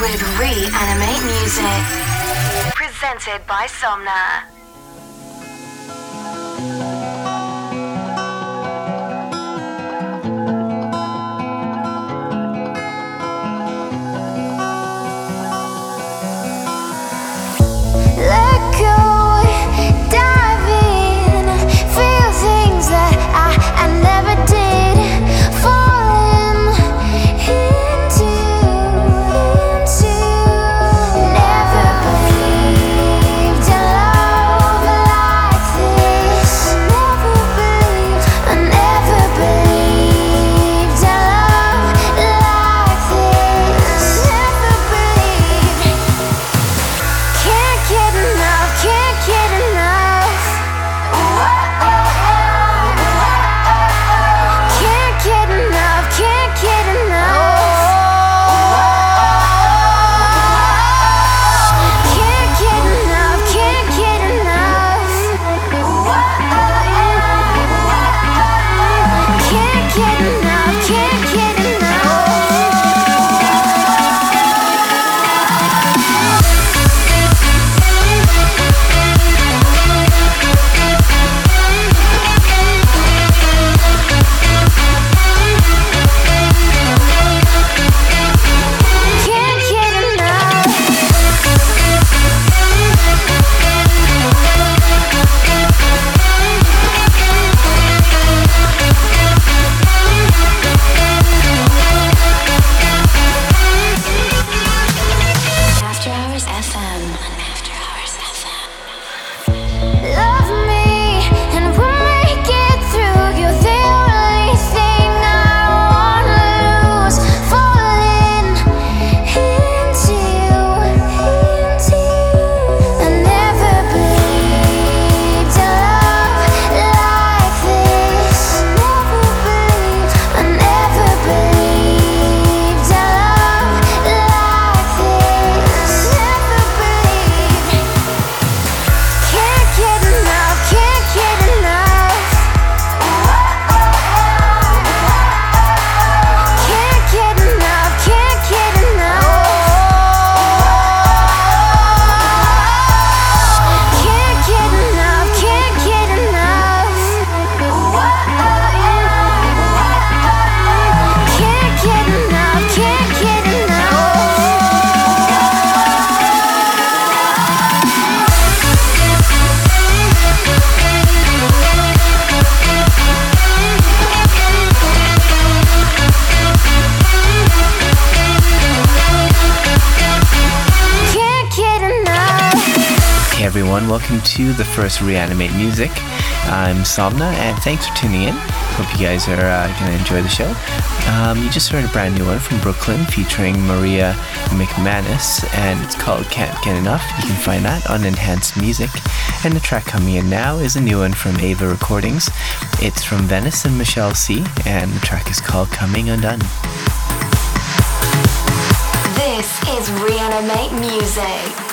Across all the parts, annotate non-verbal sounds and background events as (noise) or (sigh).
with Reanimate Music. Presented by Somna. First Reanimate Music. I'm Somna, and thanks for tuning in. Hope you guys are uh, going to enjoy the show. Um, you just heard a brand new one from Brooklyn featuring Maria McManus, and it's called Can't Get Enough. You can find that on Enhanced Music. And the track coming in now is a new one from Ava Recordings. It's from Venice and Michelle C., and the track is called Coming Undone. This is Reanimate Music.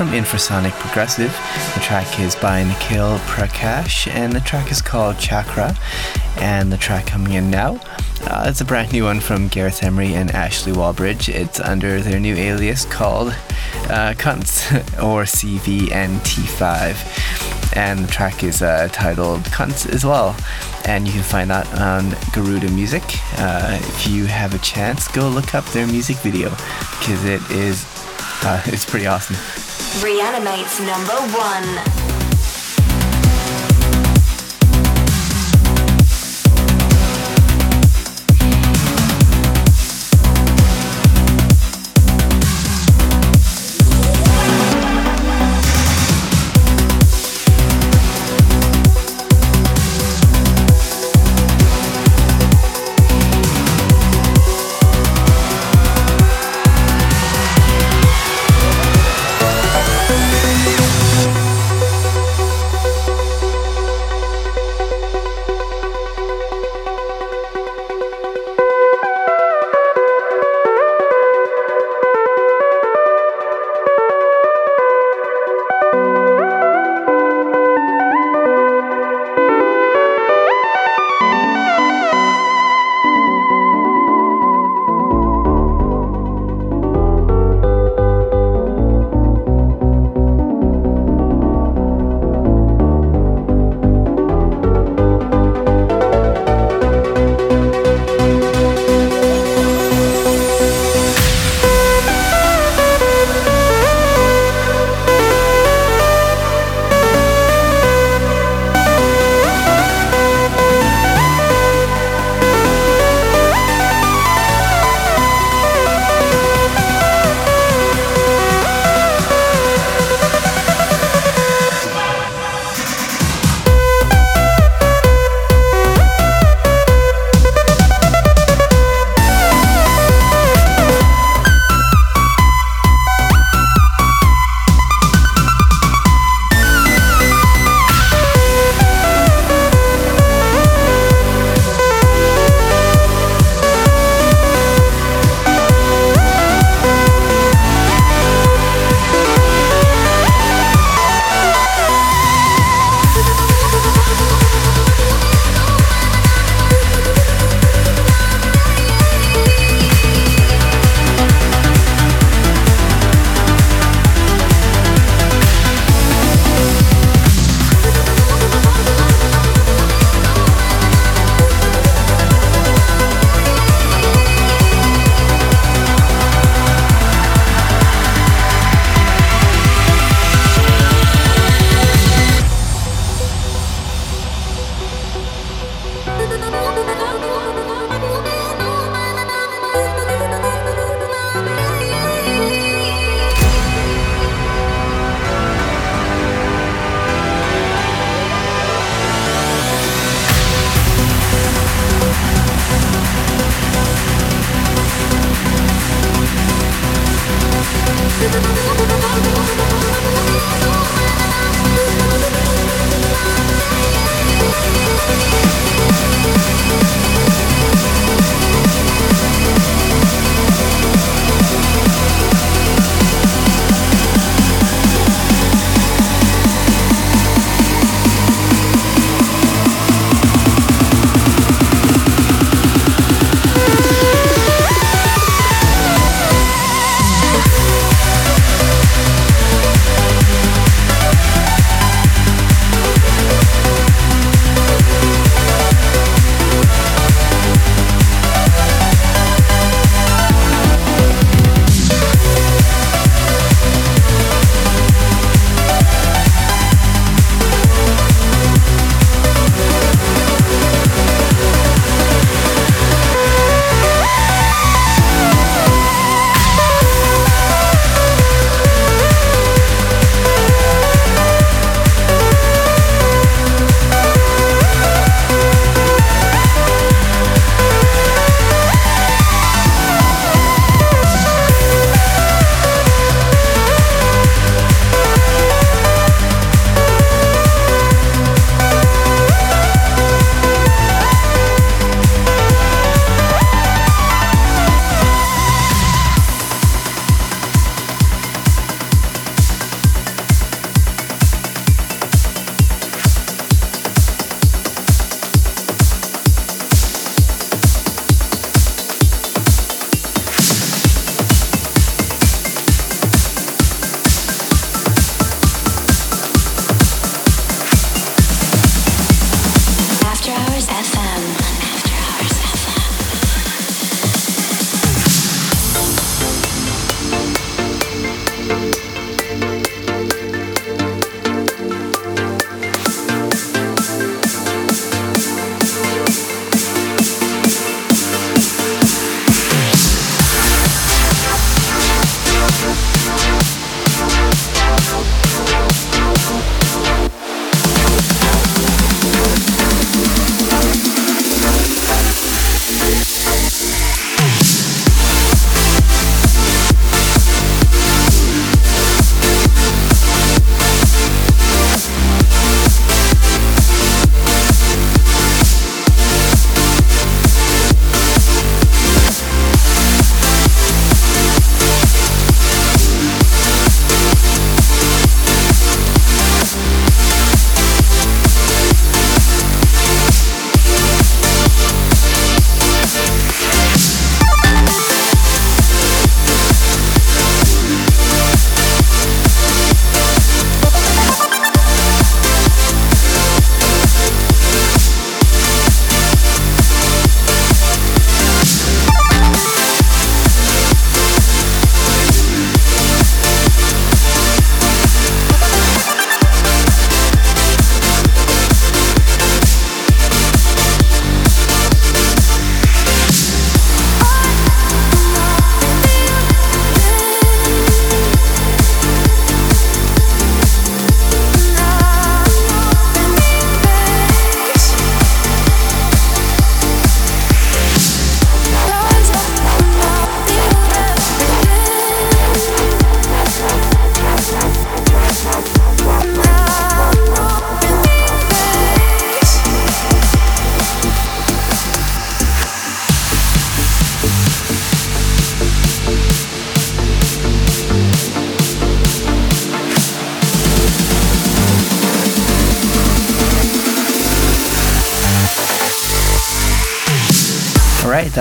From Infrasonic Progressive. The track is by Nikhil Prakash, and the track is called Chakra. And the track coming in now, uh, it's a brand new one from Gareth Emery and Ashley Wallbridge. It's under their new alias called uh, Cunts (laughs) or CVNT5. And the track is uh, titled Cunts as well. And you can find that on Garuda Music. Uh, if you have a chance, go look up their music video because it is uh, (laughs) it's pretty awesome. Reanimate's number one.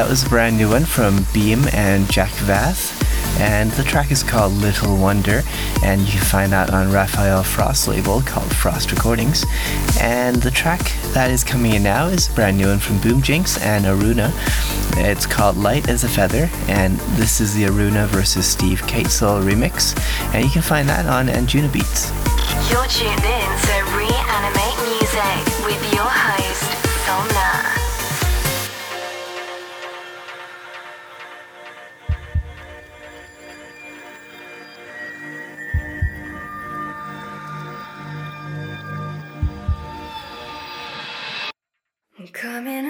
Was a brand new one from Beam and Jack Vath. And the track is called Little Wonder, and you can find that on Rafael Frost's label called Frost Recordings. And the track that is coming in now is a brand new one from Boom Jinx and Aruna. It's called Light as a Feather, and this is the Aruna versus Steve Kaetzel remix. And you can find that on Anjuna Beats. You're tuned in to Reanimate Music with your host, coming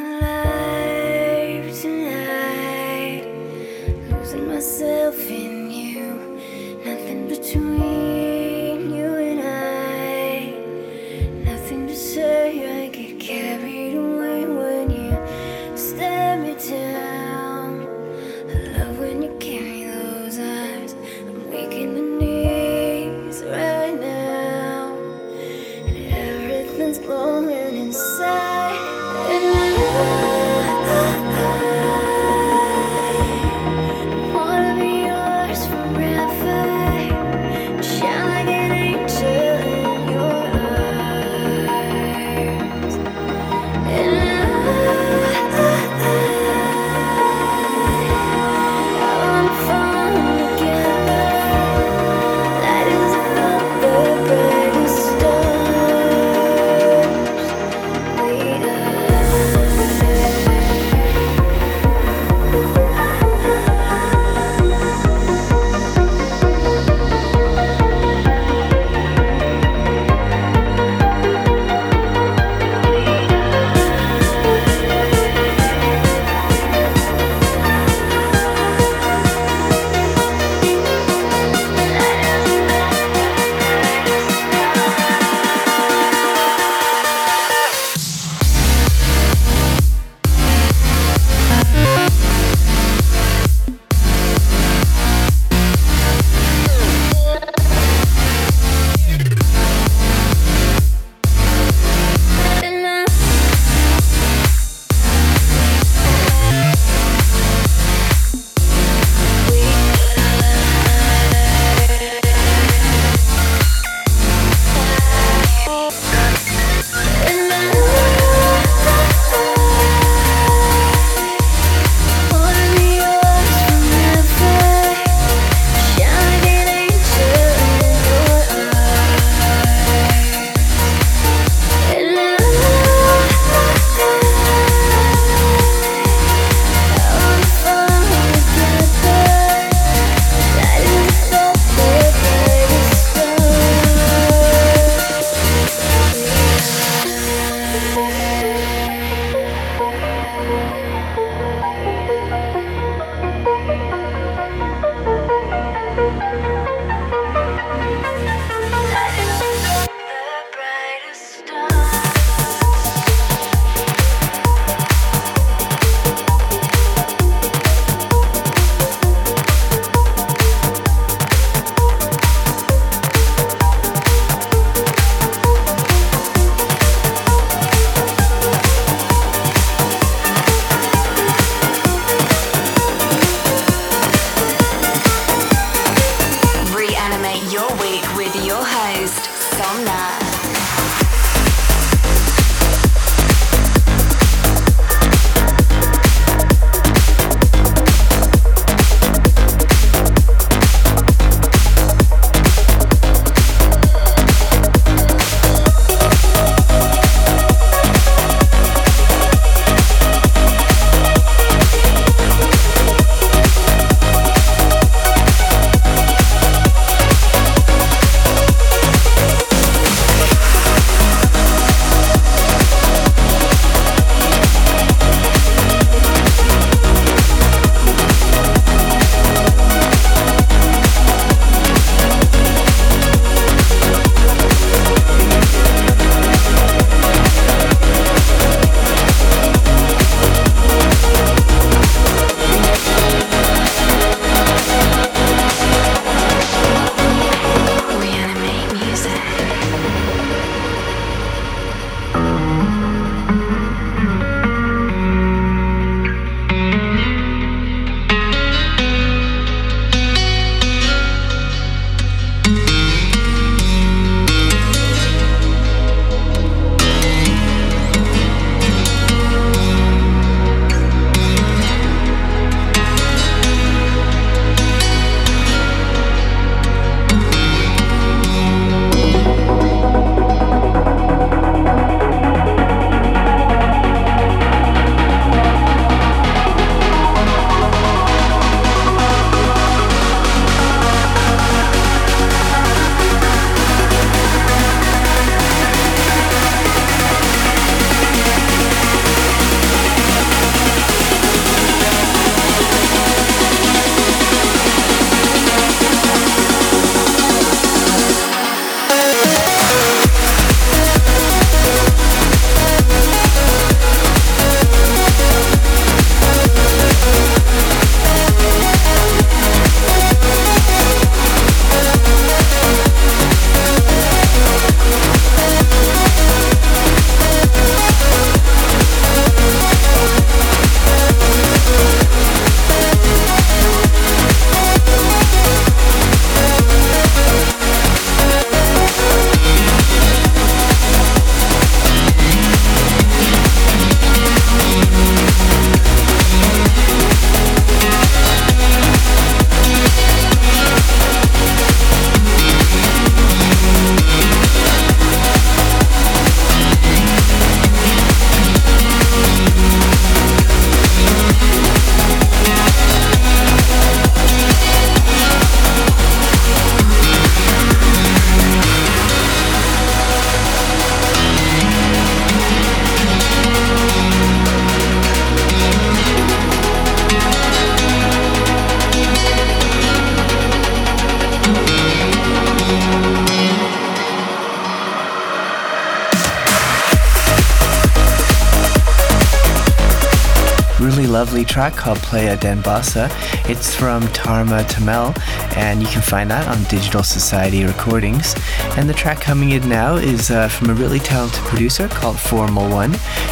track called Playa Denbasa. It's from Tarma Tamel, and you can find that on Digital Society Recordings. And the track coming in now is uh, from a really talented producer called Formal One.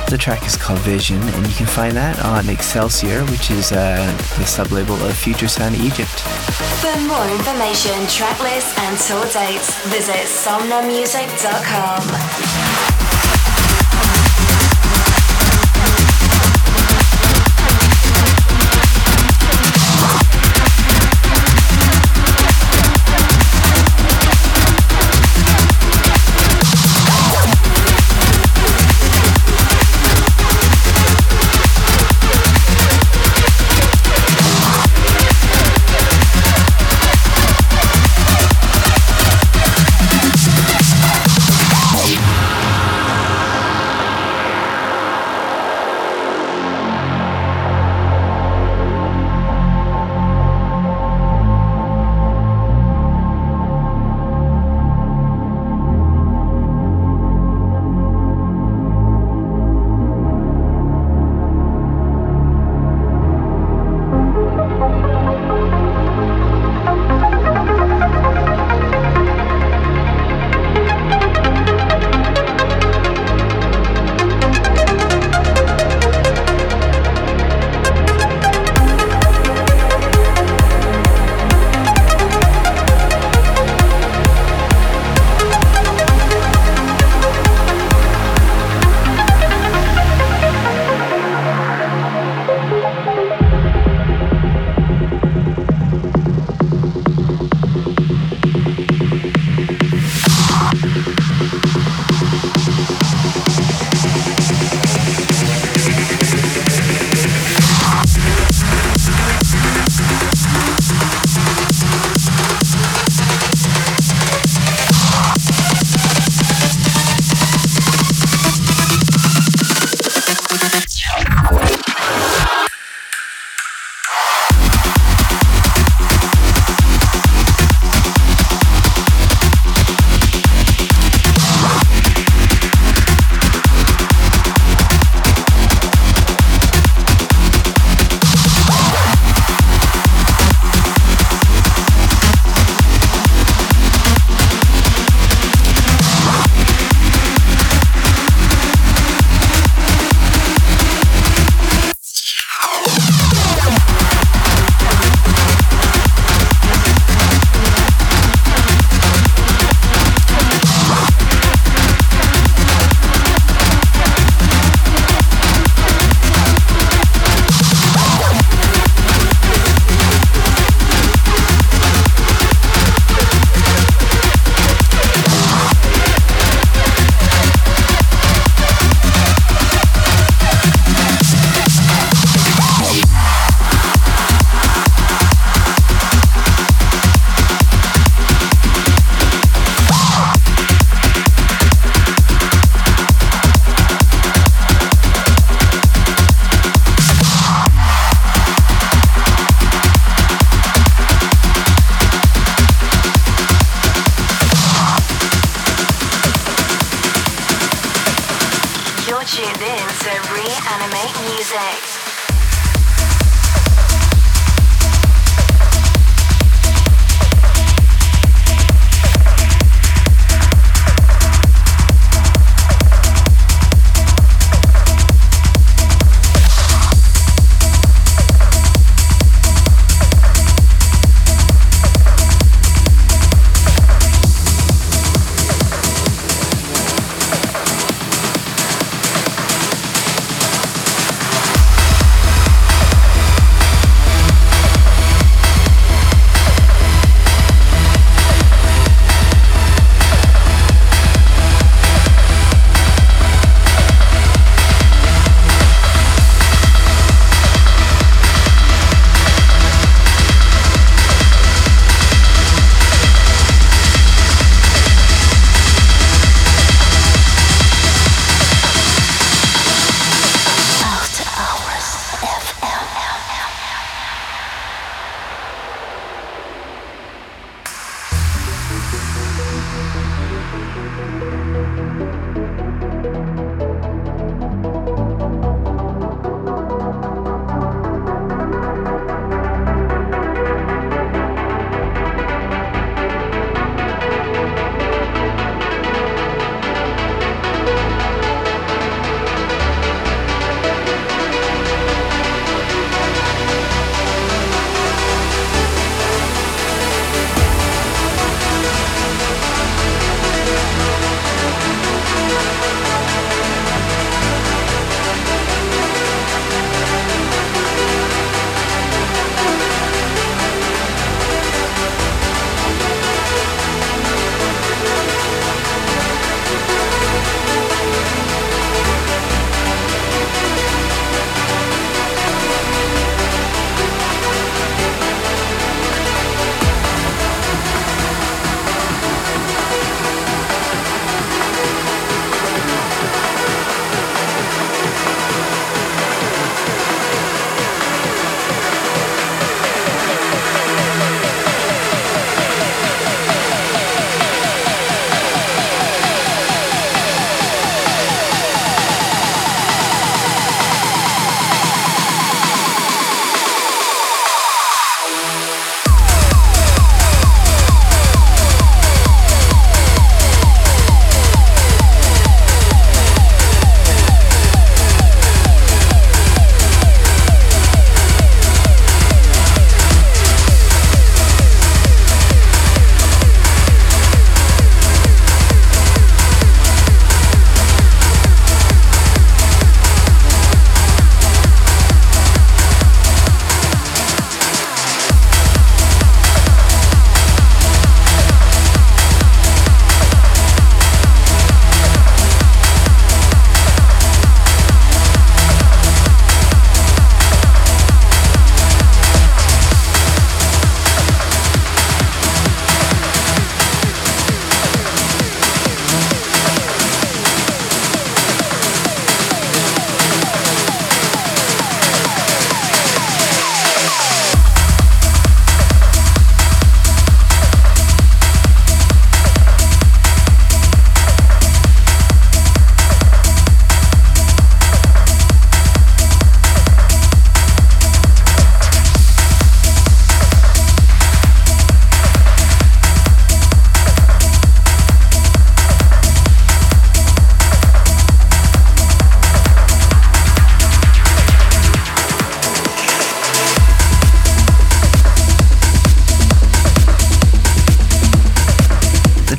The track is called Vision, and you can find that on Excelsior, which is uh, the sublabel of Future Sound Egypt. For more information, track lists, and tour dates, visit somnamusic.com.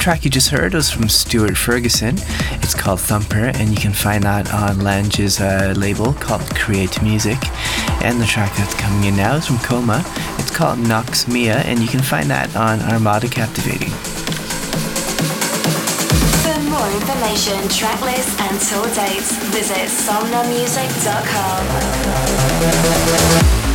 track you just heard was from Stuart Ferguson. It's called Thumper, and you can find that on Lange's uh, label called Create Music. And the track that's coming in now is from Coma. It's called Nox Mia, and you can find that on Armada Captivating. For more information, track list, and tour dates, visit somnamusic.com.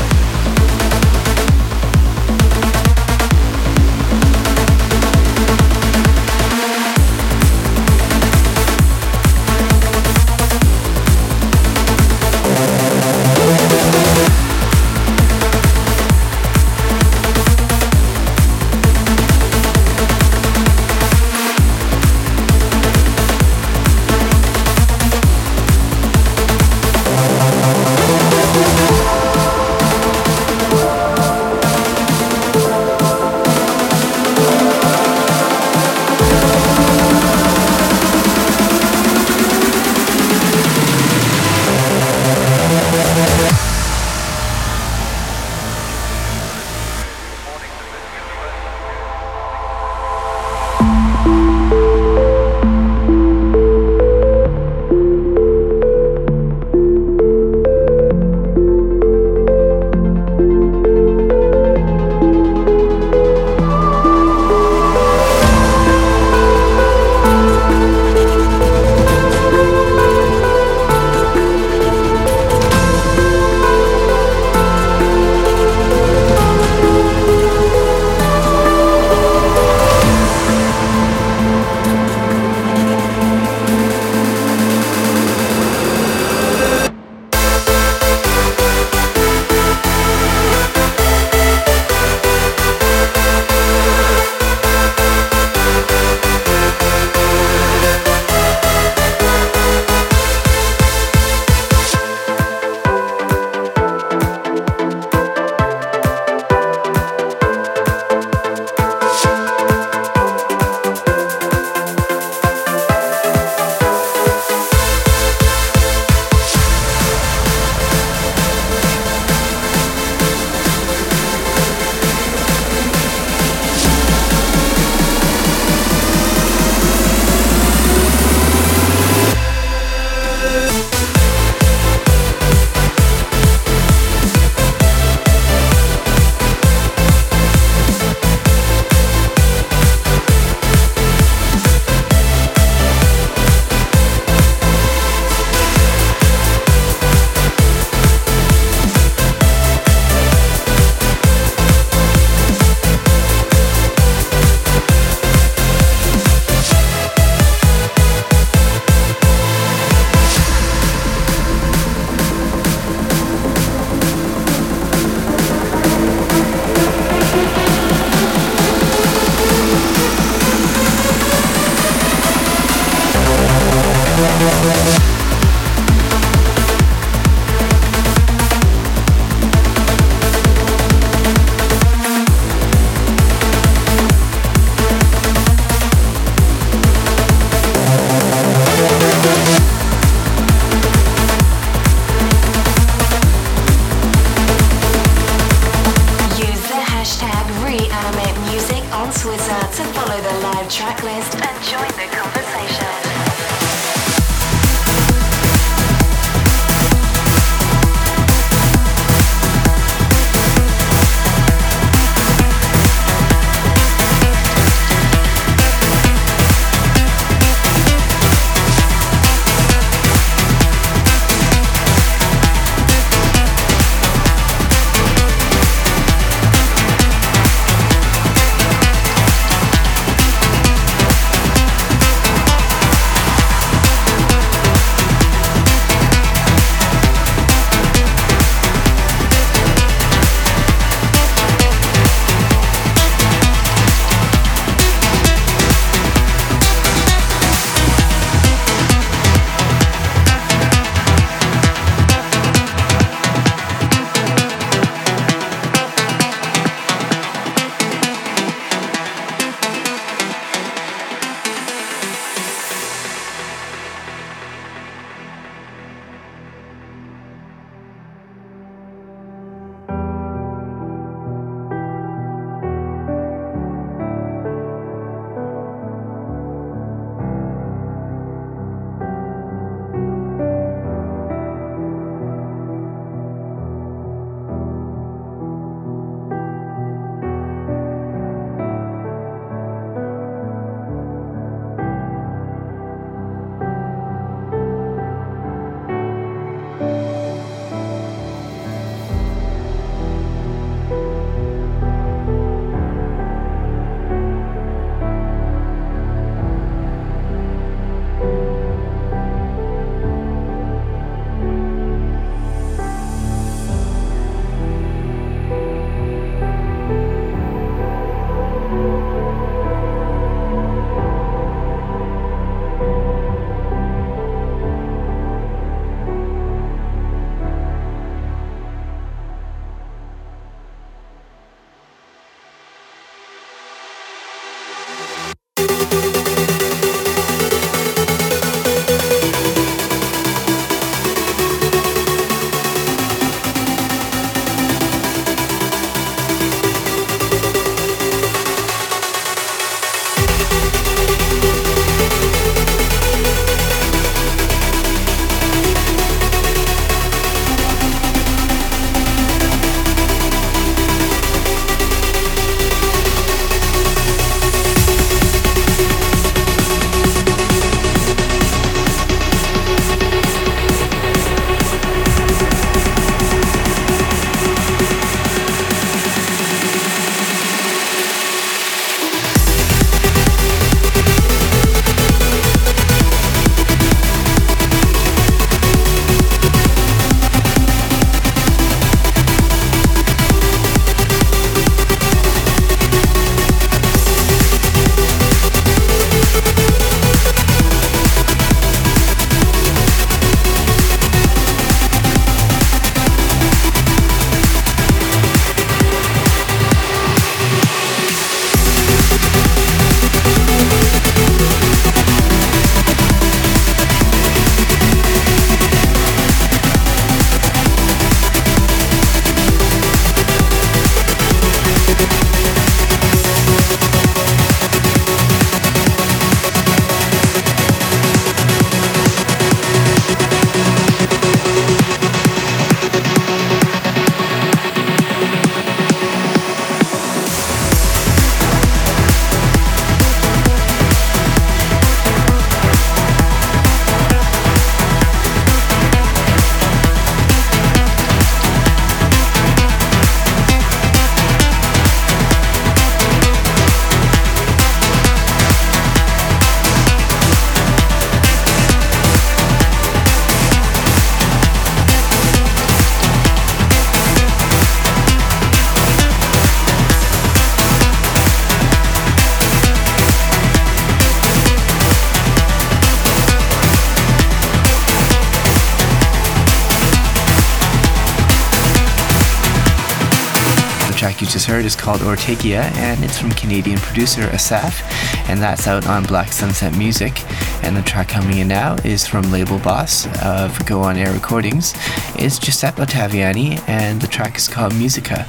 just heard is called Ortegia and it's from Canadian producer Asaf, and that's out on Black Sunset Music. And the track coming in now is from label boss of Go On Air Recordings. It's Giuseppe Ottaviani, and the track is called Musica.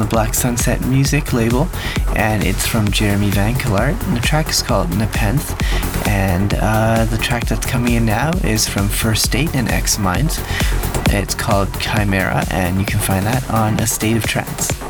The Black Sunset Music label, and it's from Jeremy Vancaulart. And the track is called Nepenthe, and uh, the track that's coming in now is from First State and X Minds. It's called Chimera, and you can find that on A State of Trance.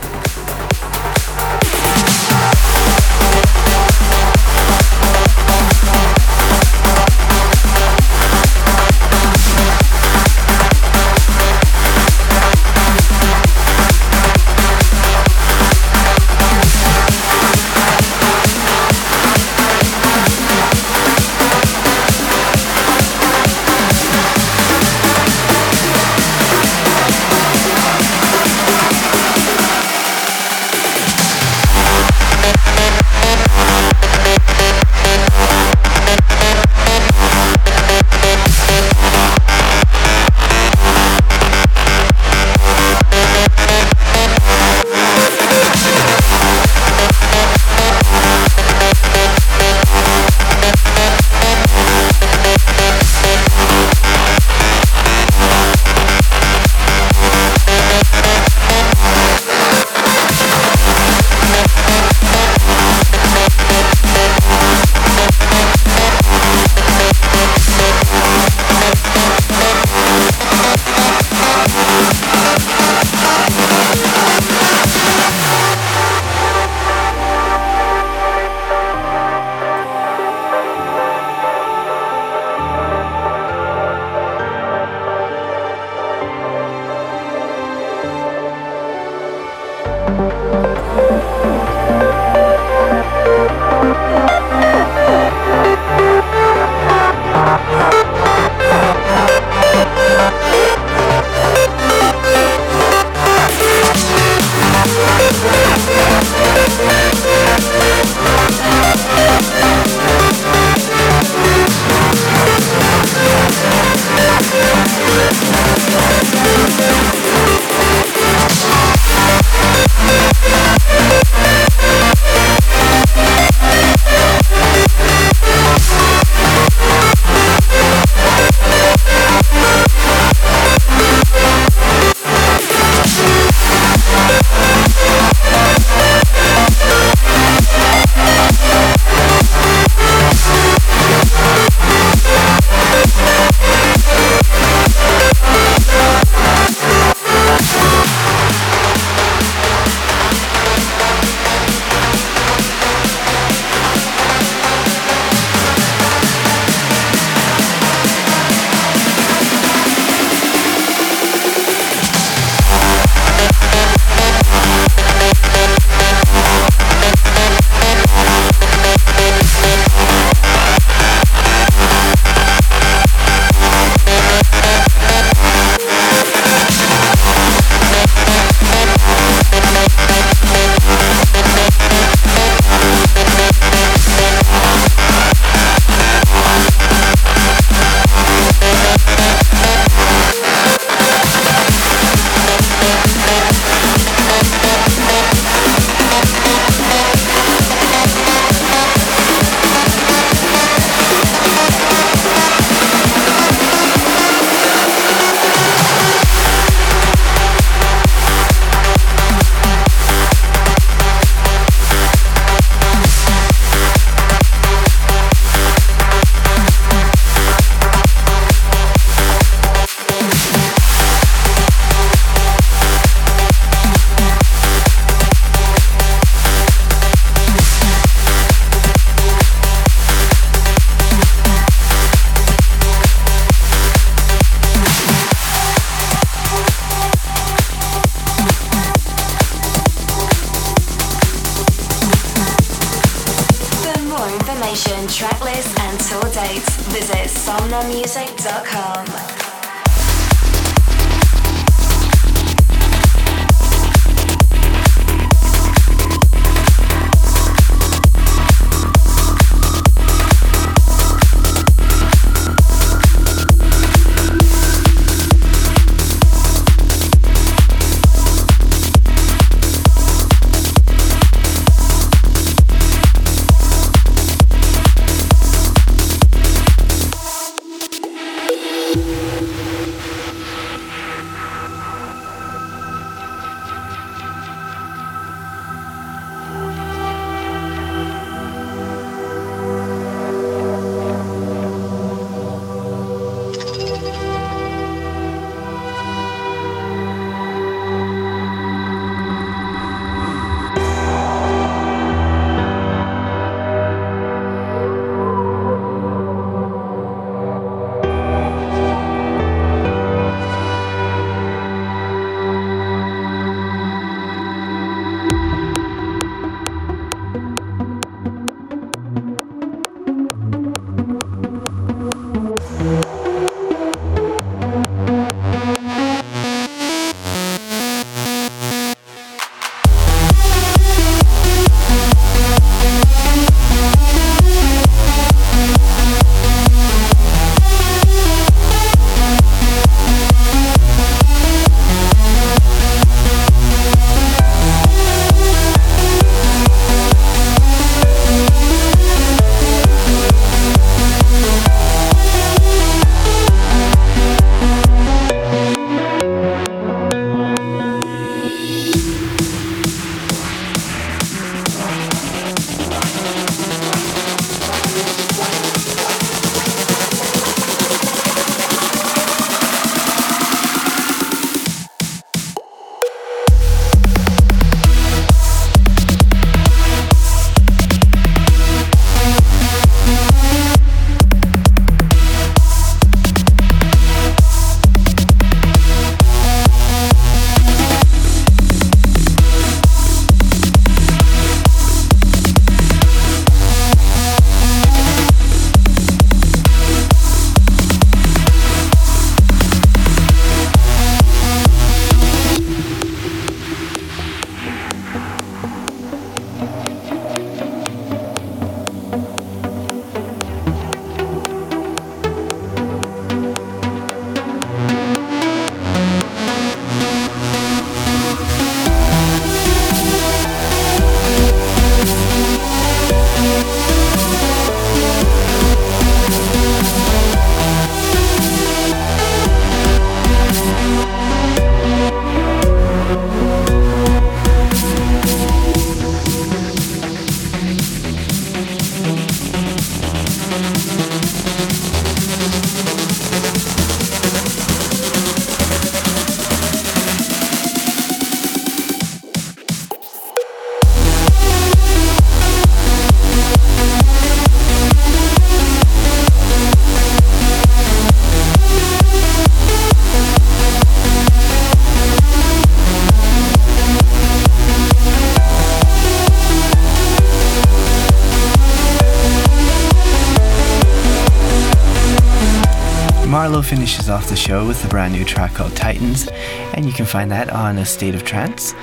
The show with a brand new track called Titans, and you can find that on A State of Trance.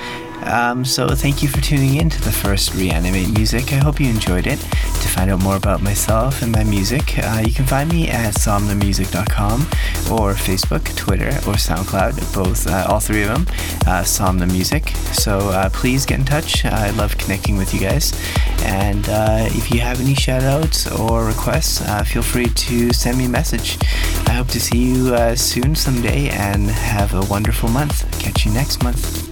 Um, so thank you for tuning in to the first Reanimate Music. I hope you enjoyed it. To find out more about myself and my music, uh, you can find me at somnamusic.com or Facebook, Twitter, or SoundCloud, both, uh, all three of them, uh, Somna Music. So uh, please get in touch. I love connecting with you guys. And uh, if you have any shout outs or requests, uh, feel free to send me a message. I hope to see you uh, soon someday and have a wonderful month. Catch you next month.